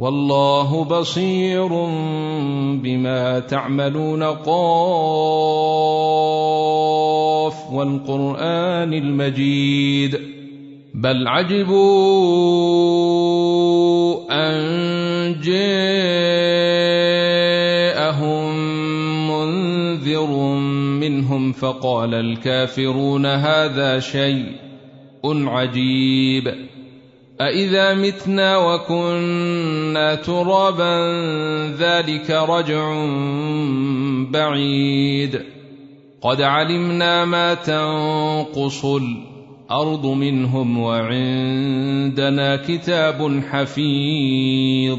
والله بصير بما تعملون قاف والقرآن المجيد بل عجبوا أن جاءهم منذر منهم فقال الكافرون هذا شيء عجيب أإذا متنا وكنا ترابا ذلك رجع بعيد قد علمنا ما تنقص الأرض منهم وعندنا كتاب حفيظ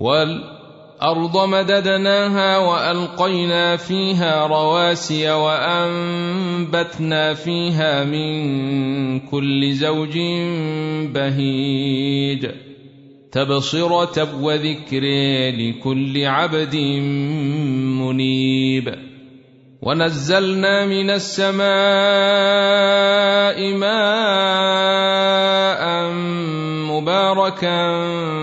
والأرض مددناها وألقينا فيها رواسي وأنبتنا فيها من كل زوج بهيج. تبصرة وذكر لكل عبد منيب. ونزلنا من السماء ماء مباركا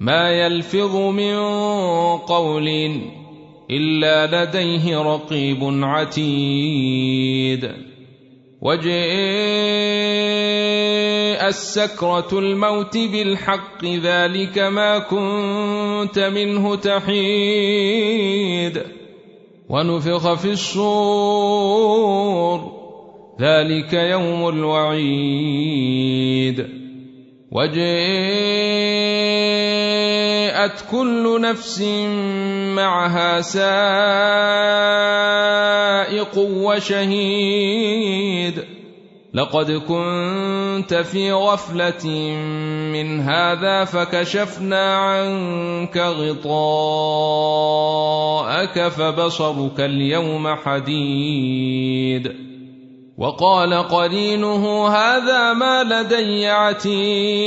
ما يلفظ من قول إلا لديه رقيب عتيد. وجاء السكرة الموت بالحق ذلك ما كنت منه تحيد. ونفخ في الصور ذلك يوم الوعيد. وجاءت كل نفس معها سائق وشهيد. لقد كنت في غفلة من هذا فكشفنا عنك غطاءك فبصرك اليوم حديد. وقال قرينه هذا ما لدي عتيد.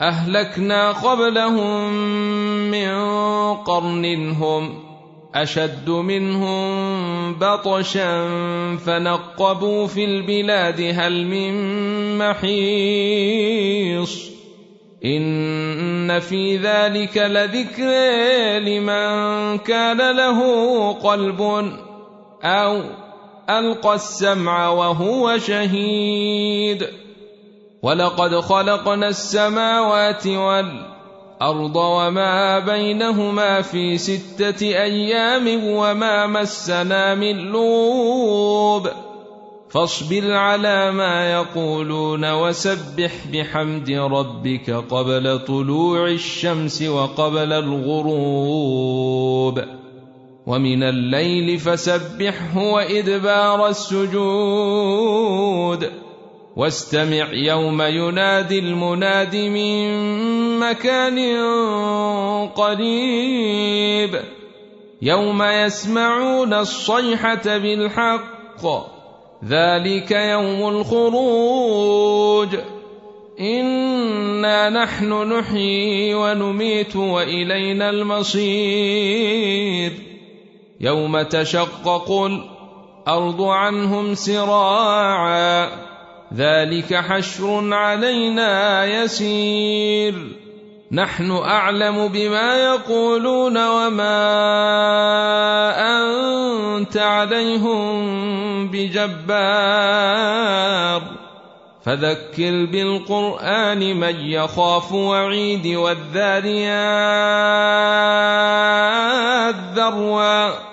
أهلكنا قبلهم من قرن هم أشد منهم بطشا فنقبوا في البلاد هل من محيص إن في ذلك لذكر لمن كان له قلب أو ألقى السمع وهو شهيد ولقد خلقنا السماوات والأرض وما بينهما في ستة أيام وما مسنا من لوب. فاصبر على ما يقولون وسبح بحمد ربك قبل طلوع الشمس وقبل الغروب. ومن الليل فسبحه وإدبار السجود. واستمع يوم ينادي المناد من مكان قريب. يوم يسمعون الصيحة بالحق. ذلك يوم الخروج. إنا نحن نحيي ونميت وإلينا المصير. يوم تشقق الأرض عنهم سراعا. ذلك حشر علينا يسير نحن اعلم بما يقولون وما انت عليهم بجبار فذكر بالقران من يخاف وعيد والذاريات ذروا